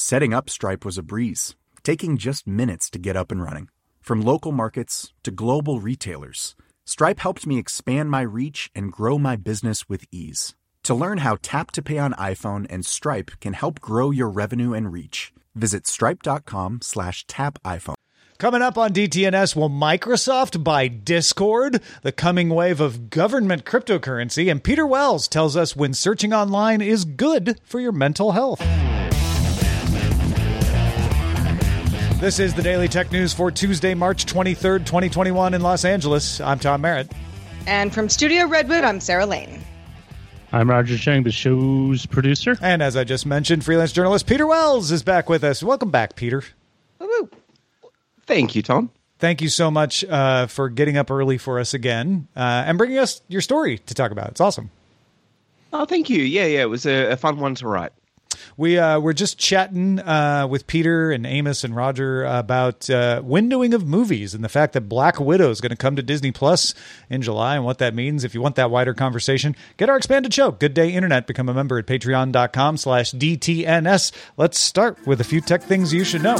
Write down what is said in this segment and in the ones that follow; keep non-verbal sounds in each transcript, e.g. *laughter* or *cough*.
Setting up Stripe was a breeze, taking just minutes to get up and running. From local markets to global retailers, Stripe helped me expand my reach and grow my business with ease. To learn how Tap to Pay on iPhone and Stripe can help grow your revenue and reach, visit stripe.com slash tap iPhone. Coming up on DTNS, will Microsoft buy Discord? The coming wave of government cryptocurrency. And Peter Wells tells us when searching online is good for your mental health. This is the Daily Tech News for Tuesday, March 23rd, 2021 in Los Angeles. I'm Tom Merritt. And from Studio Redwood, I'm Sarah Lane. I'm Roger Chang, the show's producer. And as I just mentioned, freelance journalist Peter Wells is back with us. Welcome back, Peter. Woo-woo. Thank you, Tom. Thank you so much uh, for getting up early for us again uh, and bringing us your story to talk about. It's awesome. Oh, thank you. Yeah, yeah, it was a, a fun one to write. We uh, we're just chatting uh, with Peter and Amos and Roger about uh, windowing of movies and the fact that Black Widow is going to come to Disney Plus in July and what that means. If you want that wider conversation, get our expanded show, Good Day Internet. Become a member at patreon.com slash DTNS. Let's start with a few tech things you should know.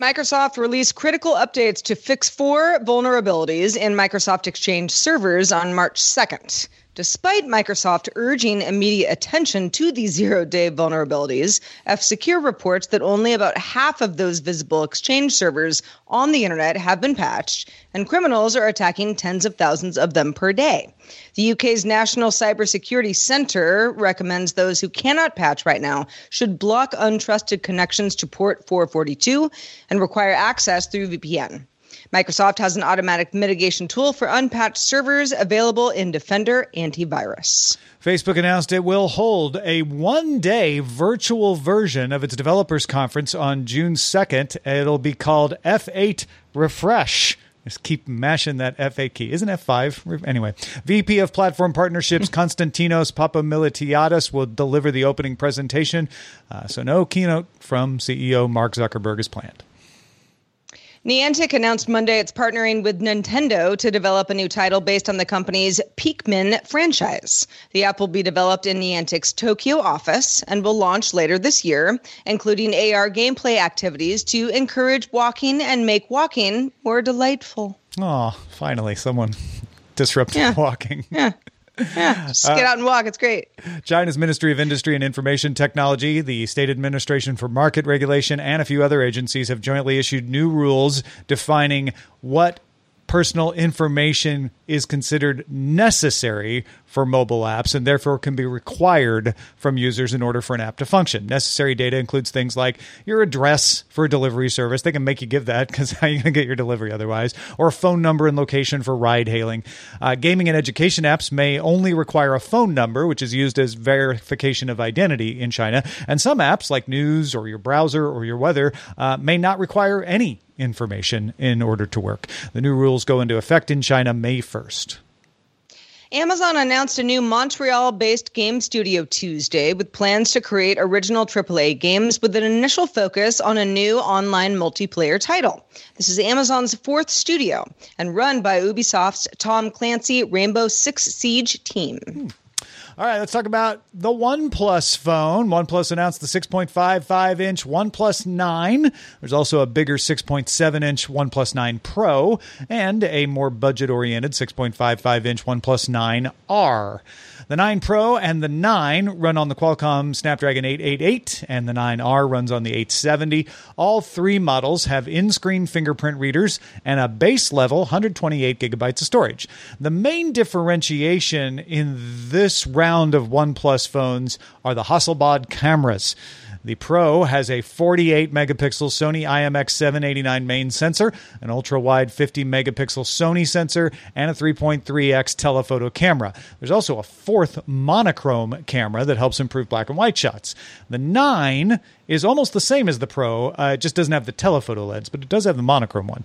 Microsoft released critical updates to fix four vulnerabilities in Microsoft Exchange servers on March 2nd. Despite Microsoft urging immediate attention to these zero day vulnerabilities, F Secure reports that only about half of those visible Exchange servers on the internet have been patched, and criminals are attacking tens of thousands of them per day. The UK's National Cybersecurity Centre recommends those who cannot patch right now should block untrusted connections to port 442 and require access through VPN. Microsoft has an automatic mitigation tool for unpatched servers available in Defender Antivirus. Facebook announced it will hold a one day virtual version of its developers conference on June 2nd. It'll be called F8 Refresh. Just keep mashing that F8 key. Isn't F5? Anyway, VP of Platform Partnerships *laughs* Konstantinos Papamiltiadis will deliver the opening presentation. Uh, so, no keynote from CEO Mark Zuckerberg is planned. Niantic announced Monday it's partnering with Nintendo to develop a new title based on the company's Pikmin franchise. The app will be developed in Niantic's Tokyo office and will launch later this year, including AR gameplay activities to encourage walking and make walking more delightful. Oh, finally, someone disrupting Yeah. walking. Yeah. *laughs* Yeah, *laughs* just get uh, out and walk. It's great. China's Ministry of Industry and Information Technology, the State Administration for Market Regulation, and a few other agencies have jointly issued new rules defining what personal information is considered necessary for mobile apps and therefore can be required from users in order for an app to function. Necessary data includes things like your address for a delivery service. They can make you give that because *laughs* how are you going to get your delivery otherwise? Or a phone number and location for ride hailing. Uh, gaming and education apps may only require a phone number, which is used as verification of identity in China. And some apps, like news or your browser or your weather, uh, may not require any information in order to work. The new rules go into effect in China May 1st. Amazon announced a new Montreal based game studio Tuesday with plans to create original AAA games with an initial focus on a new online multiplayer title. This is Amazon's fourth studio and run by Ubisoft's Tom Clancy Rainbow Six Siege team. Hmm. All right, let's talk about the OnePlus phone. OnePlus announced the 6.55 inch OnePlus 9. There's also a bigger 6.7 inch OnePlus 9 Pro and a more budget oriented 6.55 inch OnePlus 9R. The 9 Pro and the 9 run on the Qualcomm Snapdragon 888, and the 9R runs on the 870. All three models have in screen fingerprint readers and a base level 128 gigabytes of storage. The main differentiation in this round of OnePlus phones are the Hasselblad cameras. The Pro has a 48 megapixel Sony IMX 789 main sensor, an ultra wide 50 megapixel Sony sensor, and a 3.3x telephoto camera. There's also a fourth monochrome camera that helps improve black and white shots. The 9 is almost the same as the Pro, uh, it just doesn't have the telephoto lens, but it does have the monochrome one.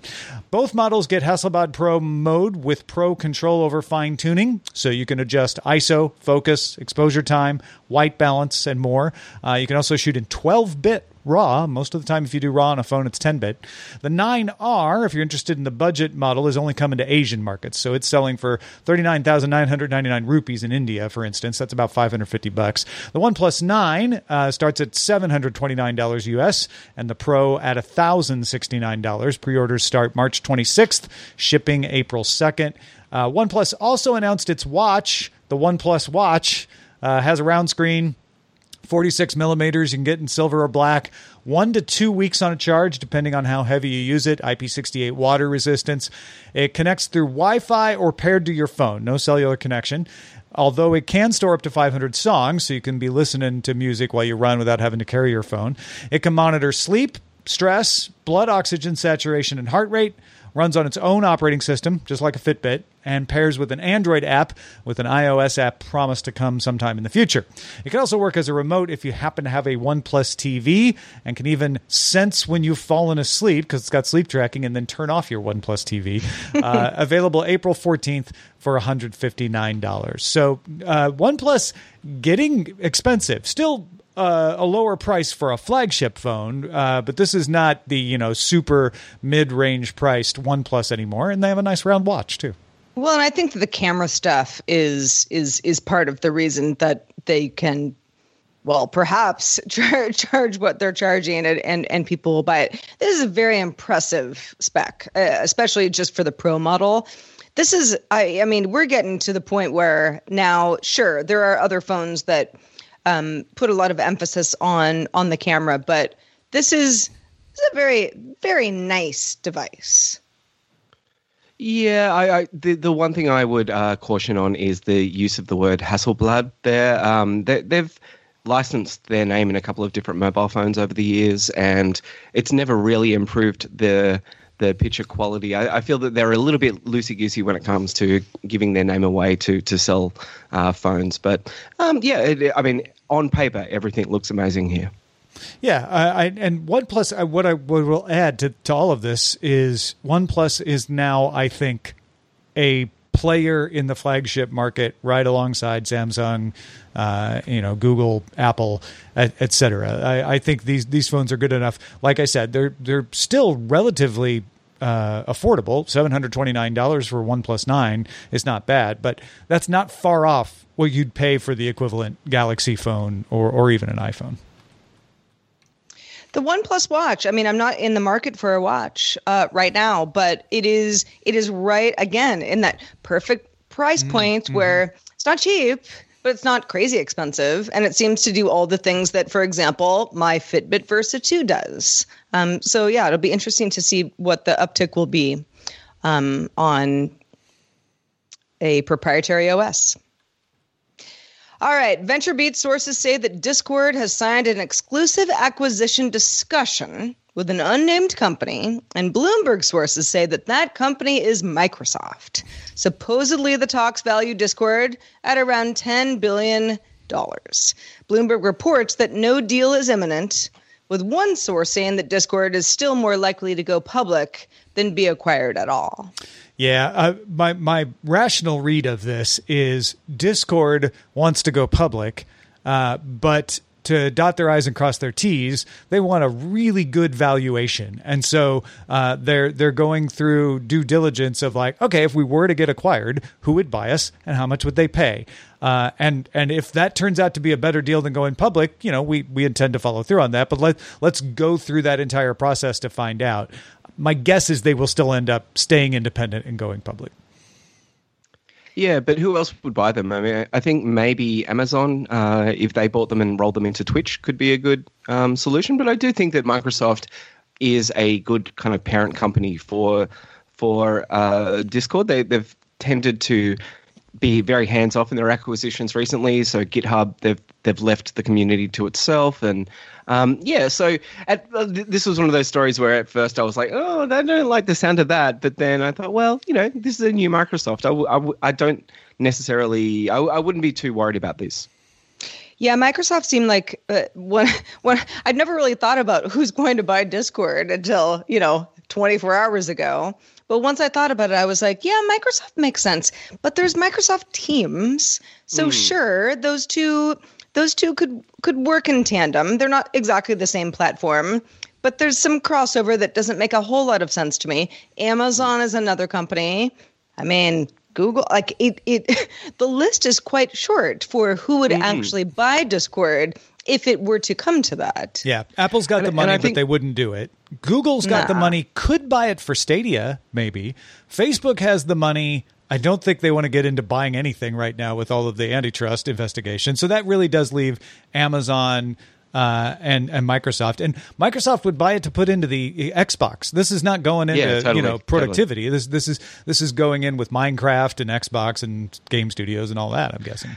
Both models get Hasselblad Pro mode with Pro control over fine tuning, so you can adjust ISO, focus, exposure time, white balance, and more. Uh, you can also shoot in 12 bit RAW. Most of the time, if you do RAW on a phone, it's 10 bit. The 9R, if you're interested in the budget model, is only coming to Asian markets. So it's selling for 39,999 rupees in India, for instance. That's about 550 bucks. The OnePlus 9 uh, starts at $729 US, and the Pro at $1,069. Pre orders start March 26th, shipping April 2nd. Uh, OnePlus also announced its watch, the OnePlus Watch. Uh, has a round screen, 46 millimeters. You can get in silver or black. One to two weeks on a charge, depending on how heavy you use it. IP68 water resistance. It connects through Wi Fi or paired to your phone. No cellular connection. Although it can store up to 500 songs, so you can be listening to music while you run without having to carry your phone. It can monitor sleep, stress, blood oxygen saturation, and heart rate runs on its own operating system, just like a Fitbit, and pairs with an Android app with an iOS app promised to come sometime in the future. It can also work as a remote if you happen to have a OnePlus TV and can even sense when you've fallen asleep because it's got sleep tracking and then turn off your OnePlus TV. *laughs* uh, available April 14th for $159. So uh, OnePlus getting expensive. Still uh, a lower price for a flagship phone, uh, but this is not the you know super mid range priced OnePlus anymore, and they have a nice round watch too. Well, and I think that the camera stuff is is is part of the reason that they can, well, perhaps *laughs* charge, charge what they're charging, and, and and people will buy it. This is a very impressive spec, uh, especially just for the Pro model. This is, I, I mean, we're getting to the point where now, sure, there are other phones that um, put a lot of emphasis on on the camera, but this is this is a very very nice device. Yeah, I, I the the one thing I would uh, caution on is the use of the word Hasselblad. There, um, they, they've licensed their name in a couple of different mobile phones over the years, and it's never really improved the the picture quality. I, I feel that they're a little bit loosey goosey when it comes to giving their name away to to sell uh, phones. But um, yeah, it, I mean, on paper, everything looks amazing here. Yeah, I, and OnePlus. I, what I what will add to, to all of this is OnePlus is now, I think, a player in the flagship market, right alongside Samsung, uh, you know, Google, Apple, et, et cetera. I, I, think these these phones are good enough. Like I said, they're they're still relatively. Uh, affordable, seven hundred twenty nine dollars for OnePlus Nine is not bad, but that's not far off what you'd pay for the equivalent Galaxy phone or or even an iPhone. The OnePlus watch. I mean, I'm not in the market for a watch uh, right now, but it is it is right again in that perfect price point mm-hmm. where it's not cheap, but it's not crazy expensive, and it seems to do all the things that, for example, my Fitbit Versa 2 does. Um, so yeah, it'll be interesting to see what the uptick will be um, on a proprietary OS. All right. VentureBeat sources say that Discord has signed an exclusive acquisition discussion with an unnamed company, and Bloomberg sources say that that company is Microsoft. Supposedly, the talks value Discord at around $10 billion. Bloomberg reports that no deal is imminent, with one source saying that Discord is still more likely to go public than be acquired at all. Yeah, uh, my my rational read of this is Discord wants to go public, uh, but to dot their i's and cross their t's they want a really good valuation. And so uh, they're they're going through due diligence of like okay if we were to get acquired who would buy us and how much would they pay? Uh, and and if that turns out to be a better deal than going public you know we we intend to follow through on that but let let's go through that entire process to find out my guess is they will still end up staying independent and going public Yeah, but who else would buy them? I mean, I think maybe Amazon, uh, if they bought them and rolled them into Twitch, could be a good um, solution. But I do think that Microsoft is a good kind of parent company for for uh, Discord. They, they've tended to be very hands off in their acquisitions recently. So GitHub, they've they've left the community to itself, and um, yeah. So at, uh, th- this was one of those stories where at first I was like, oh, I don't like the sound of that, but then I thought, well, you know, this is a new Microsoft. I, w- I, w- I don't necessarily, I, w- I wouldn't be too worried about this. Yeah, Microsoft seemed like uh, when when I'd never really thought about who's going to buy Discord until you know 24 hours ago. But once I thought about it, I was like, yeah, Microsoft makes sense. But there's Microsoft Teams, so hmm. sure, those two those two could could work in tandem. They're not exactly the same platform, but there's some crossover that doesn't make a whole lot of sense to me. Amazon is another company. I mean, Google like it it *laughs* the list is quite short for who would hmm. actually buy Discord if it were to come to that. Yeah, Apple's got And- the money, I but they wouldn't do it. Google's got the money, could buy it for Stadia, maybe. Facebook has the money. I don't think they want to get into buying anything right now with all of the antitrust investigation. So that really does leave Amazon uh, and and Microsoft. And Microsoft would buy it to put into the Xbox. This is not going into Yeah, totally, you know totally. productivity. This this is this is going in with Minecraft and Xbox and game studios and all that. I'm guessing.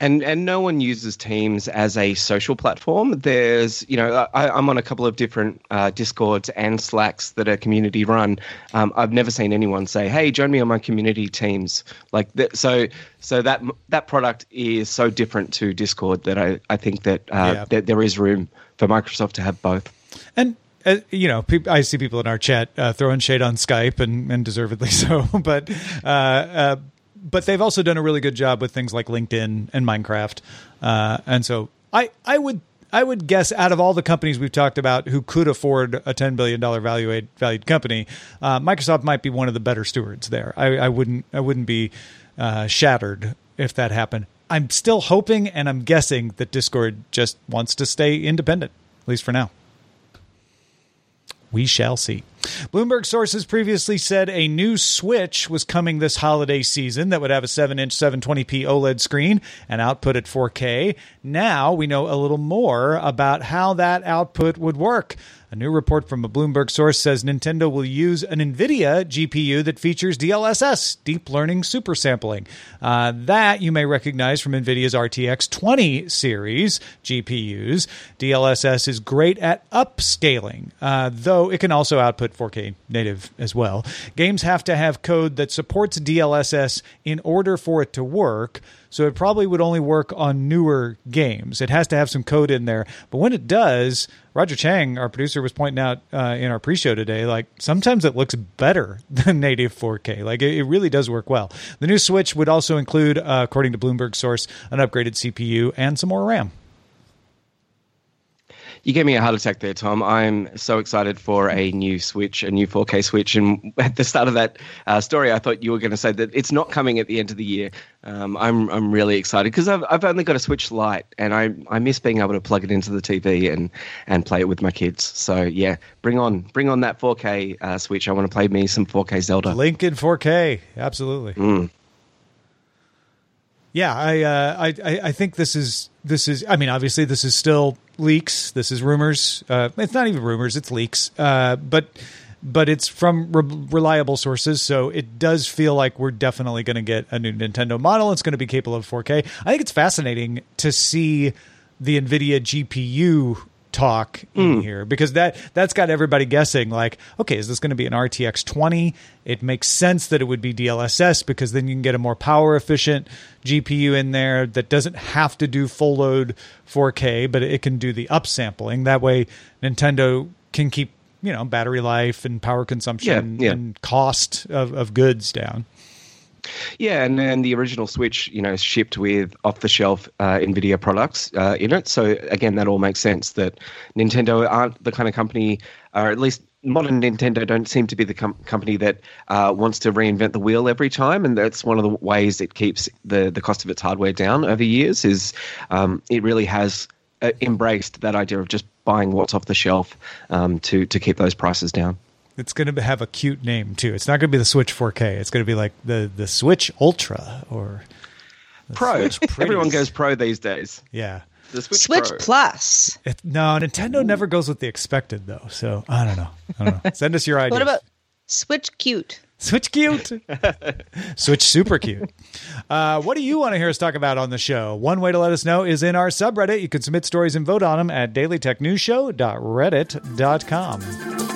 And and no one uses Teams as a social platform. There's, you know, I, I'm on a couple of different uh, Discords and Slacks that are community run. Um, I've never seen anyone say, "Hey, join me on my community Teams." Like that. So, so that that product is so different to Discord that I I think that uh, Yeah. that there is room for Microsoft to have both. And uh, you know, peop I see people in our chat uh, throwing shade on Skype, and, and deservedly *laughs* so. But uh, uh, but they've also done a really good job with things like LinkedIn and Minecraft. Uh, and so I I would I would guess out of all the companies we've talked about who could afford a ten billion dollar valued valued company, uh, Microsoft might be one of the better stewards there. I, I wouldn't I wouldn't be uh, shattered if that happened. I'm still hoping and I'm guessing that Discord just wants to stay independent, at least for now. We shall see. Bloomberg sources previously said a new Switch was coming this holiday season that would have a 7 inch 720p OLED screen and output at 4K. Now we know a little more about how that output would work. A new report from a Bloomberg source says Nintendo will use an NVIDIA GPU that features DLSS, deep learning super sampling. Uh, that you may recognize from NVIDIA's RTX 20 series GPUs. DLSS is great at upscaling, uh, though it can also output 4K native as well. Games have to have code that supports DLSS in order for it to work. So it probably would only work on newer games. It has to have some code in there. But when it does, Roger Chang, our producer, was pointing out uh, in our pre-show today, like sometimes it looks better *laughs* than native 4K. Like it, it really does work well. The new Switch would also include, uh, according to Bloomberg source, an upgraded CPU and some more RAM. You gave me a heart attack there, Tom. I'm so excited for a new Switch, a new 4K Switch. And *laughs* at the start of that uh, story, I thought you were going to say that it's not coming at the end of the year. Um, I'm I'm really excited because I've I've only got a Switch Lite, and I I miss being able to plug it into the TV and and play it with my kids. So yeah, bring on bring on that 4K uh, Switch. I want to play me some 4K Zelda. Link in 4K, absolutely. Yeah, I, uh, I I I think this is this is. I mean, obviously, this is still leaks. This is rumors. Uh, it's not even rumors; it's leaks. Uh, but but it's from re- reliable sources, so it does feel like we're definitely going to get a new Nintendo model. It's going to be capable of 4K. I think it's fascinating to see the NVIDIA GPU talk in hmm. here because that that's got everybody guessing like okay is this going to be an RTX 20 it makes sense that it would be DLSS because then you can get a more power efficient GPU in there that doesn't have to do full load 4K but it can do the upsampling. That way Nintendo can keep you know battery life and power consumption Yeah, yeah. and cost of, of goods down Yeah, and, and the original Switch, you know, shipped with off-the-shelf uh, NVIDIA products uh, in it. So again, that all makes sense that Nintendo aren't the kind of company, or at least modern Nintendo don't seem to be the com- company that uh, wants to reinvent the wheel every time, and that's one of the ways it keeps the the cost of its hardware down over years. Is um, it really has uh, embraced that idea of just buying what's off the shelf um, to to keep those prices down. It's going to have a cute name too. It's not going to be the Switch 4K. It's going to be like the the Switch Ultra or Pro. *laughs* Everyone goes pro these days. yeah. The Switch, Switch Plus. It, no, Nintendo never goes with the expected though. So I don't know. I don't know. Send us your ideas. What about Switch Cute? Switch cute. *laughs* Switch super cute. Uh, what do you want to hear us talk about on the show? One way to let us know is in our subreddit. You can submit stories and vote on them at dailytechnewsshow.reddit.com.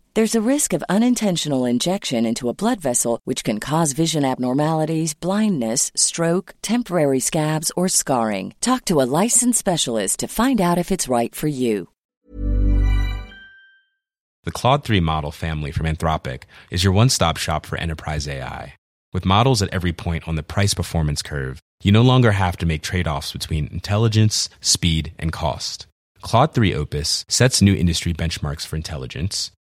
There's a risk of unintentional injection into a blood vessel, which can cause vision abnormalities, blindness, stroke, temporary scabs, or scarring. Talk to a licensed specialist to find out if it's right for you. The Claude 3 model family from Anthropic is your one stop shop for enterprise AI. With models at every point on the price performance curve, you no longer have to make trade offs between intelligence, speed, and cost. Claude 3 Opus sets new industry benchmarks for intelligence.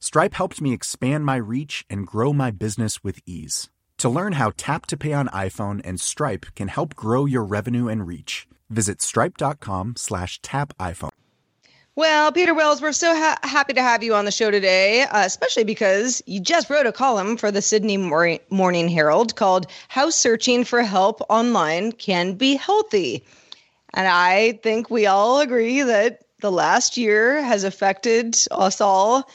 Stripe helped me expand my reach and grow my business with ease. To learn how Tap to Pay on iPhone and Stripe can help grow your revenue and reach, visit stripe.com slash tap iPhone. Well, Peter Wells, we're so ha- happy to have you on the show today, uh, especially because you just wrote a column for the Sydney Mor- Morning Herald called How Searching for Help Online Can Be Healthy. And I think we all agree that the last year has affected us all,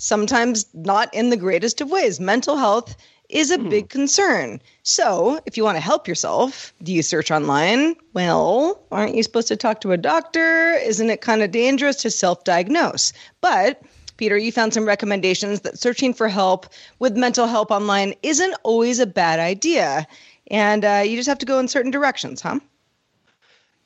sometimes not in the greatest of ways. Mental health is a big concern. So, if you want to help yourself, do you search online? Well, aren't you supposed to talk to a doctor? Isn't it kind of dangerous to self diagnose? But, Peter, you found some recommendations that searching for help with mental help online isn't always a bad idea. And uh, you just have to go in certain directions, huh?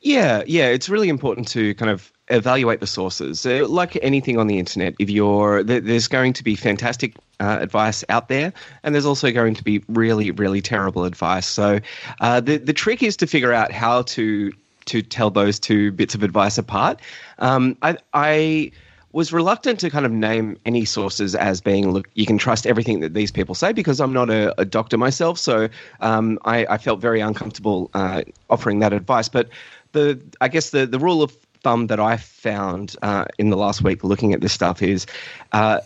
Yeah, yeah, it's really important to kind of evaluate the sources. Uh, like anything on the internet, if you're th- there's going to be fantastic uh, advice out there, and there's also going to be really, really terrible advice. So uh, the the trick is to figure out how to to tell those two bits of advice apart. Um, I I was reluctant to kind of name any sources as being look you can trust everything that these people say because i'm not a, a doctor myself so um, I, I, felt very uncomfortable uh, offering that advice but the i guess the, the rule of thumb that I found uh, in the last week looking at this stuff is uh,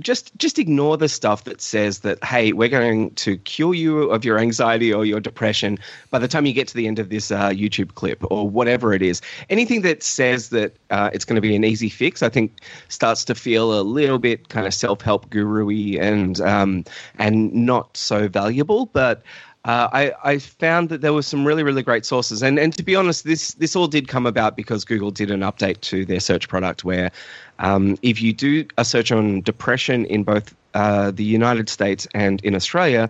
just just ignore the stuff that says that hey, we're going to cure you of your anxiety or your depression by the time you get to the end of this uh, YouTube clip or whatever it is. Anything that says that uh, it's going to be an easy fix, I think, starts to feel a little bit kind of self help guru-y and um, and not so valuable, but uh, I, I, found that there were some really, really great sources. And, and to be honest, this, this all did come about because Google did an update to their search product where um, if you do a search on depression in both uh, the United States and in Australia,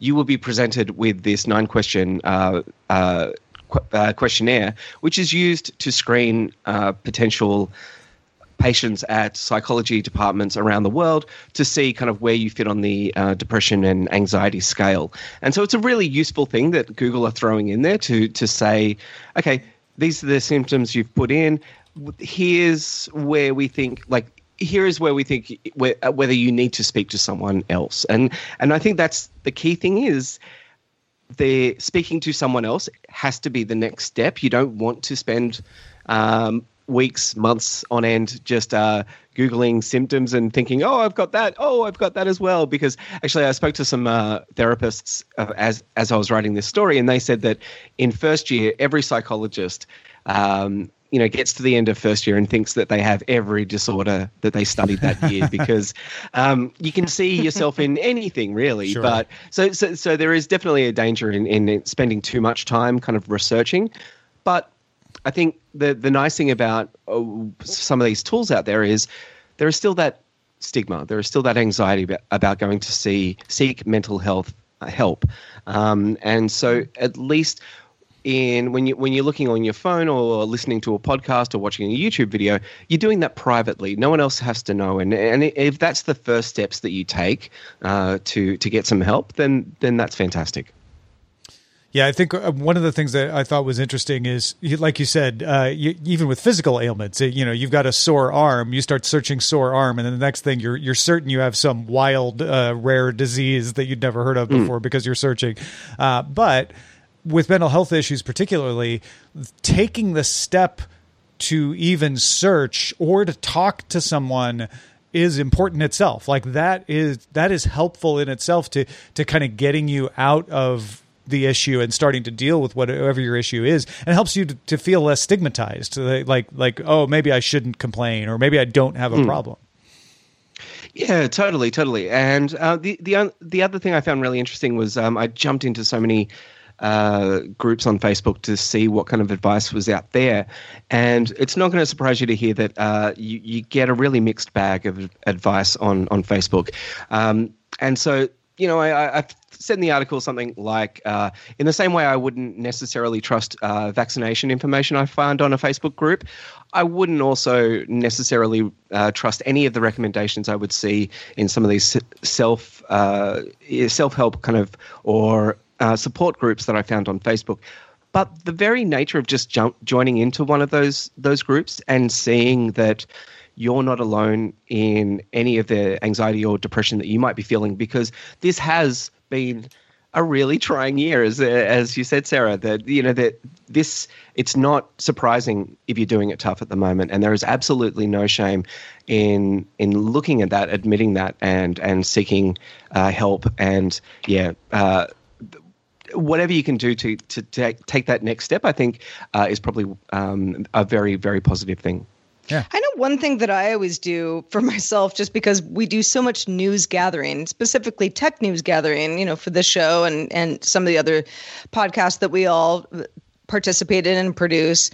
you will be presented with this nine question uh, uh qu- uh, questionnaire, which is used to screen uh, potential patients at psychology departments around the world to see kind of where you fit on the uh, depression and anxiety scale. And so it's a really useful thing that Google are throwing in there to to say, okay, these are the symptoms you've put in. Here's where we think like here is where we think uh, whether you need to speak to someone else. And and I think that's the key thing is the speaking to someone else has to be the next step. You don't want to spend um, weeks, months on end, just uh, googling symptoms and thinking, "Oh, I've got that. Oh, I've got that as well." Because actually, I spoke to some uh, therapists uh, as as I was writing this story, and they said that in first year, every psychologist. Um, you know, gets to the end of first year and thinks that they have every disorder that they studied that year *laughs* because um, you can see yourself in anything really. Sure. But so, so, so there is definitely a danger in, in spending too much time kind of researching. But I think the the nice thing about uh, some of these tools out there is there is still that stigma. There is still that anxiety about, about going to see seek mental health uh, help, um, and so at least in when you when you're looking on your phone or listening to a podcast or watching a YouTube video, you're doing that privately. No one else has to know. And and if that's the first steps that you take uh, to to get some help, then then that's fantastic. Yeah, I think uh, one of the things that I thought was interesting is, like you said, uh, you, even with physical ailments, you know, you've got a sore arm, you start searching sore arm, and then the next thing you're you're certain you have some wild, uh, rare disease that you'd never heard of hmm. before mm. because you're searching. Uh, but with mental health issues, particularly, taking the step to even search or to talk to someone is important itself. Like that is that is helpful in itself to to kind of getting you out of the issue and starting to deal with whatever your issue is and helps you to, to feel less stigmatized like like oh maybe i shouldn't complain or maybe i don't have a mm. problem yeah, totally, totally. And uh, the the the other thing I found really interesting was um, I jumped into so many uh, groups on Facebook to see what kind of advice was out there, and it's not going to surprise you to hear that uh, you you get a really mixed bag of advice on on Facebook, um, and so you know, I, I said in the article something like, uh, in the same way I wouldn't necessarily trust uh, vaccination information I find on a Facebook group, I wouldn't also necessarily uh, trust any of the recommendations I would see in some of these self uh, self help kind of or uh, support groups that I found on Facebook. But the very nature of just jump, joining into one of those those groups and seeing that you're not alone in any of the anxiety or depression that you might be feeling because this has been a really trying year as as you said Sarah that you know that this it's not surprising if you're doing it tough at the moment. And there is absolutely no shame in in looking at that admitting that and and seeking uh, help. And yeah uh, whatever you can do to to take, take that next step I think uh, is probably um, a very very positive thing yeah. I know one thing that I always do for *laughs* myself, just because we do so much news gathering, specifically tech news gathering, you know, for this show and and some of the other podcasts that we all participate in and produce.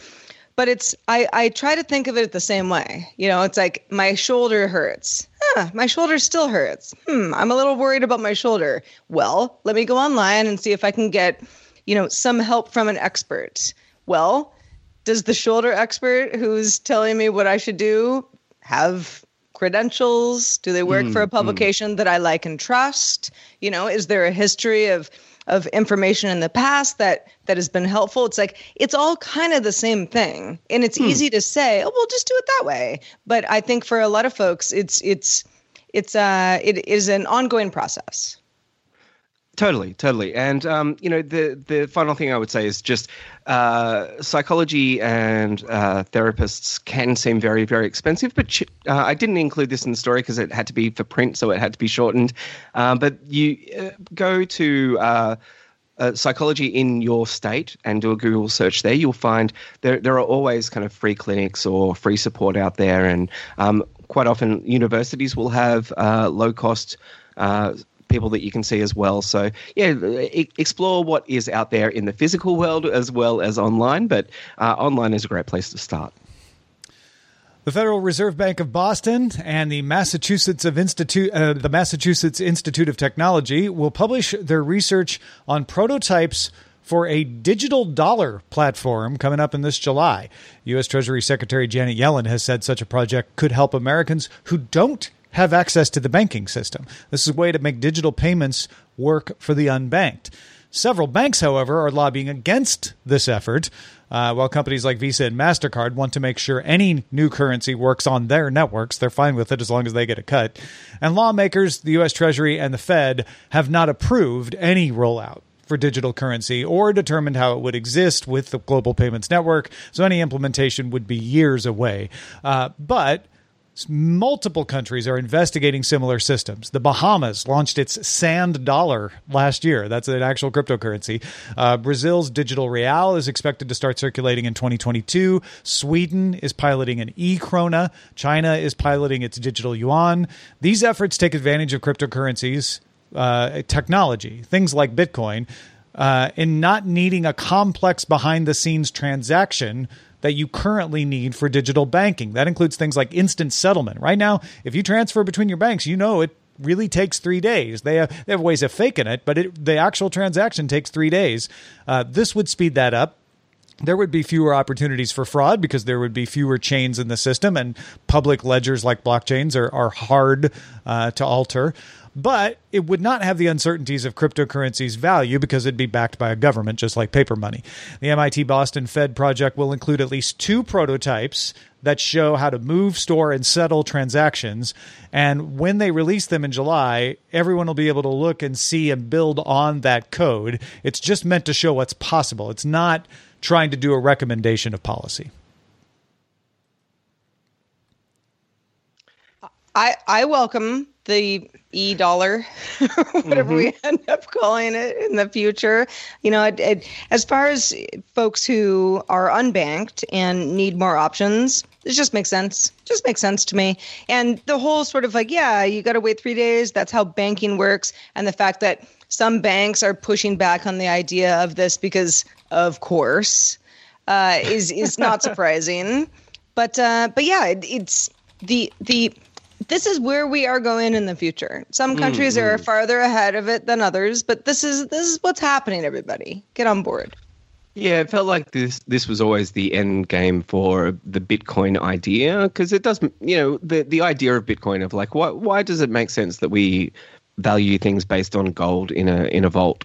But it's I I try to think of it the same way. You know, it's like my shoulder hurts. Huh, my shoulder still hurts. Hmm, I'm a little worried about my shoulder. Well, let me go online and see if I can get, you know, some help from an expert. Well, does the shoulder expert who's telling me what I should do have credentials? Do they work mm, for a hmm. publication mm. that I like and trust? You know, is there a history of of information in the past that that has been helpful? It's like it's all kind of the same thing, and it's mm. easy to say, "Oh, we'll just do it that way." But I think for a lot of folks, it's it's it's uh it is an ongoing process. Totally, totally. And um, you know, the the final thing I would say is just uh, psychology and uh, therapists can seem very, very expensive. But ch- uh, I didn't include this in the story because it had to be for print, so it had to be shortened. Um, but you uh, go to uh, uh, psychology in your state and do a Google search there, you'll find there there are always kind of free clinics or free support out there, and um, quite often universities will have uh, low cost. Uh, people that you can see as well. So, yeah, explore what is out there in the physical world as well as online, but uh, online is a great place to start. The Federal Reserve Bank of Boston and the Massachusetts Institute, uh, the Massachusetts Institute of Technology, will publish their research on prototypes for a digital dollar platform coming up in this July. U.S. Treasury Secretary Janet Yellen has said such a project could help Americans who don't have access to the banking system. This is a way to make digital payments work for the unbanked. Several banks, however, are lobbying against this effort. Uh, while companies like Visa and MasterCard want to make sure any new currency works on their networks, they're fine with it as long as they get a cut. And lawmakers, the U.S. Treasury, and the Fed have not approved any rollout for digital currency or determined how it would exist with the global payments network. So any implementation would be years away. Uh, but multiple countries are investigating similar systems. The Bahamas launched its sand dollar last year. That's an actual cryptocurrency. Uh, Brazil's digital real is expected to start circulating in 2022. Sweden is piloting an e krona. China is piloting its digital yuan. These efforts take advantage of cryptocurrencies uh, technology, things like Bitcoin, uh, in not needing a complex behind the scenes transaction that you currently need for digital banking. That includes things like instant settlement. Right now, if you transfer between your banks, you know it really takes three days. They have, they have ways of faking it, but it, the actual transaction takes three days. Uh, this would speed that up there would be fewer opportunities for fraud because there would be fewer chains in the system, and public ledgers like blockchains are, are hard uh, to alter but it would not have the uncertainties of cryptocurrency's value because it'd be backed by a government, just like paper money. The MIT Boston Fed project will include at least two prototypes that show how to move, store, and settle transactions. And when they release them in July, everyone will be able to look and see and build on that code. It's just meant to show what's possible. It's not trying to do a recommendation of policy. I, I welcome the e dollar, *laughs* whatever mm-hmm. we end up calling it in the future. You know, it, it, as far as folks who are unbanked and need more options, it just makes sense. Just makes sense to me. And the whole sort of like, yeah, you got to wait three days. That's how banking works. And the fact that some banks are pushing back on the idea of this because, of course, uh, is is not *laughs* surprising. But uh, but yeah, it, it's the the this is where we are going in the future. Some countries mm-hmm. are farther ahead of it than others, but this is this is what's happening. Everybody, get on board. Yeah, it felt like this this was always the end game for the Bitcoin idea because it does, you know, the the idea of Bitcoin of like why why does it make sense that we value things based on gold in a in a vault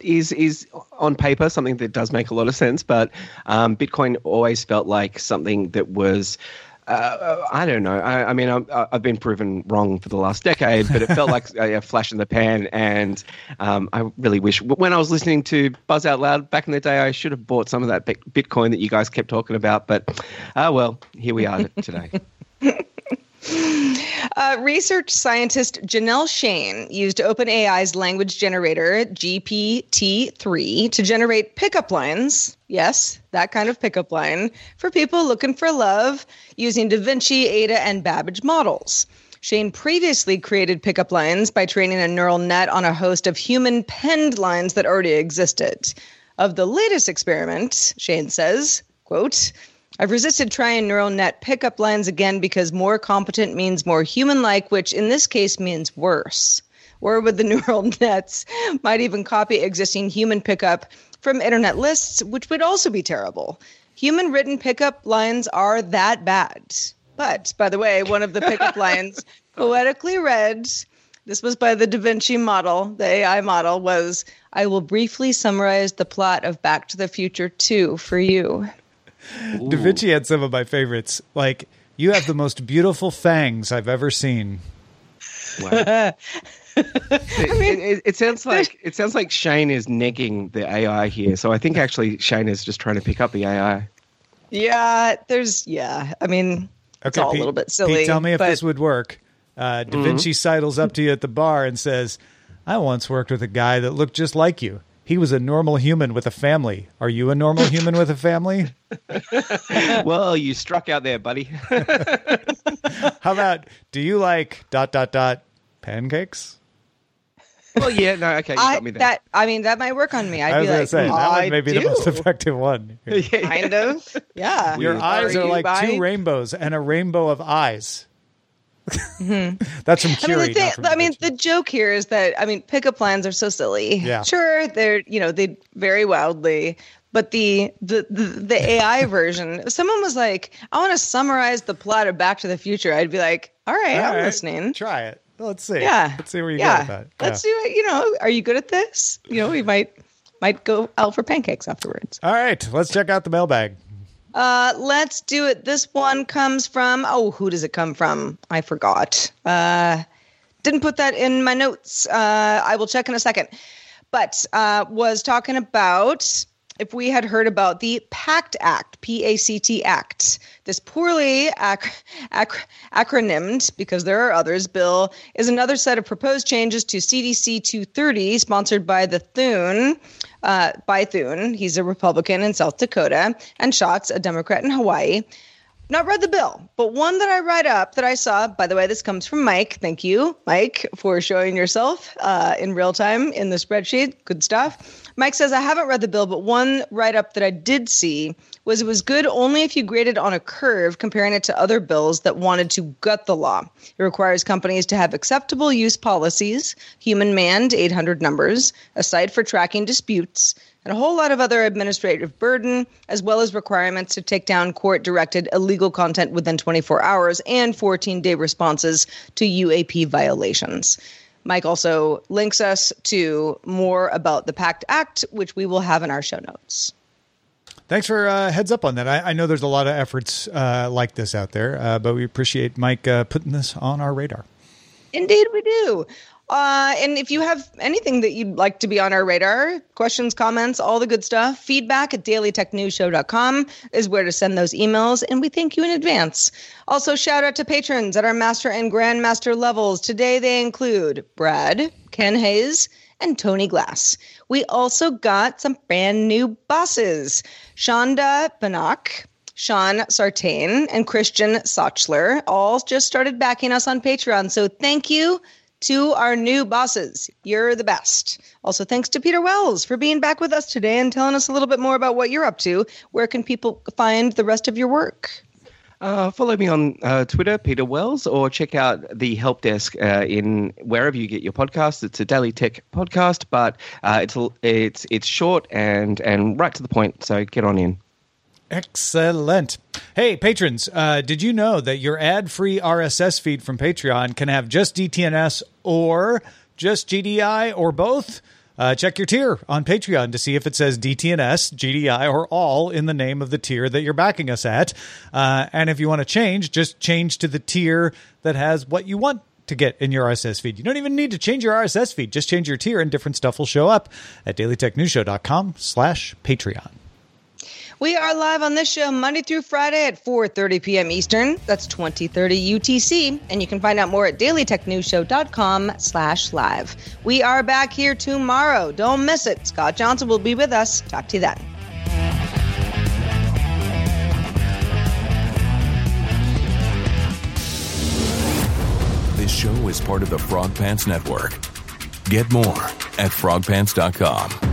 is is on paper something that does make a lot of sense, but um, Bitcoin always felt like something that was uh, I don't know. I, I mean, i have been proven wrong for the last decade, but it felt like *laughs* a, a, flash in the pan. And um, I really wish when I was listening to Buzz Out Loud back in the day, I should have bought some of that Bitcoin that you guys kept talking about. But uh, well, here we are *laughs* today. *laughs* Uh, research scientist Janelle Shane used OpenAI's language generator, GPT-3, to generate pickup lines. Yes, that kind of pickup line for people looking for love using DaVinci, Ada, and Babbage models. Shane previously created pickup lines by training a neural net on a host of human penned lines that already existed. Of the latest experiment, Shane says, quote, I've resisted trying neural net pickup lines again because more competent means more human like, which in this case means worse. Or with the *laughs* neural nets might even copy existing human pickup from internet lists, which would also be terrible. Human written pickup lines are that bad. But by the way, one of the pickup *laughs* lines poetically read this was by the Da Vinci model, the AI model, was I will briefly summarize the plot of Back to the Future 2 for you. Da Vinci had some of my favorites. Like, you have the most beautiful fangs I've ever seen. Wow. *laughs* it, it, it sounds like it sounds like Shane is negging the AI here. So I think actually Shane is just trying to pick up the AI. Yeah, there's yeah. I mean, it's all Pete, a little bit silly. Pete, tell me if but this would work. Uh, Da Mm-hmm. Vinci sidles up to you at the bar and says, "I once worked with a guy that looked just like you. He was a normal human with a family. Are you a normal human with a family? *laughs* well, you struck out there, buddy. *laughs* How about do you like dot dot dot pancakes? well, yeah, no, okay, you I, got me there. that I mean that might work on me. I'd I was be going like, to say that I one may be do. the most effective one. *laughs* kind of. Yeah. Your eyes are you like two rainbows and a rainbow of eyes. That's from Mm-hmm. I mean, the thing, I mean, the joke here is that I mean, pickup lines are so silly. Yeah. Sure, they're you know they vary wildly, but the the the, the AI *laughs* version. If someone was like, "I want to summarize the plot of Back to the Future," I'd be like, "All right, All I'm right, listening." Try it. Let's see. Yeah. Let's see where you yeah. go with that. Let's Yeah. do it. You know, are you good at this? You know, we might might go out for pancakes afterwards. All right, let's check out the mailbag. Uh, let's do it. This one comes from. Oh, who does it come from? I forgot. Uh, didn't put that in my notes. Uh, I will check in a second. But uh, was talking about if we had heard about the PACT Act, P A C T Act. This poorly ac- ac- acronymed, because there are others, bill is another set of proposed changes to CDC 230, sponsored by the Thune, uh, by Thune. He's a Republican in South Dakota, and Schatz, a Democrat in Hawaii not read the bill, but one that I write up that I saw. By the way, this comes from Mike. Thank you, Mike, for showing yourself uh, in real time in the spreadsheet. Good stuff. Mike says, I haven't read the bill, but one write up that I did see was it was good only if you graded on a curve, comparing it to other bills that wanted to gut the law. It requires companies to have acceptable use policies, human manned 800 numbers, a site for tracking disputes, and a whole lot of other administrative burden, as well as requirements to take down court directed illegal content within 24 hours and 14 day responses to UAP violations. Mike also links us to more about the PACT Act, which we will have in our show notes. Thanks for uh, heads up on that. I, I know there's a lot of efforts uh, like this out there, uh, but we appreciate Mike uh, putting this on our radar. Indeed, we do. Uh, and if you have anything that you'd like to be on our radar, questions, comments, all the good stuff, feedback at dailytechnewsshow.com is where to send those emails, and we thank you in advance. Also, shout out to patrons at our master and grandmaster levels. Today they include Brad, Ken Hayes, and Tony Glass. We also got some brand new bosses Shonda Banach. Sean Sartain and Christian Sochler all just started backing us on Patreon. So thank you to our new bosses. You're the best. Also, thanks to Peter Wells for being back with us today and telling us a little bit more about what you're up to. Where can people find the rest of your work? Uh, follow me on uh, Twitter, Peter Wells, or check out the help desk uh, in wherever you get your podcasts. It's a daily tech podcast, but uh, it's it's it's short and and right to the point. So get on in. Excellent. Hey, patrons, uh, did you know that your ad free RSS feed from Patreon can have just DTNS or just GDI or both? Uh, check your tier on Patreon to see if it says DTNS, GDI, or all in the name of the tier that you're backing us at. Uh, and if you want to change, just change to the tier that has what you want to get in your RSS feed. You don't even need to change your RSS feed. Just change your tier and different stuff will show up at dailytechnewsshow.com slash Patreon. We are live on this show Monday through Friday at 4:30 p.m. Eastern. That's 2030 UTC, and you can find out more at dailytechnewsshow.com/live. We are back here tomorrow. Don't miss it. Scott Johnson will be with us. Talk to you then. This show is part of the Frog Pants Network. Get more at frogpants.com.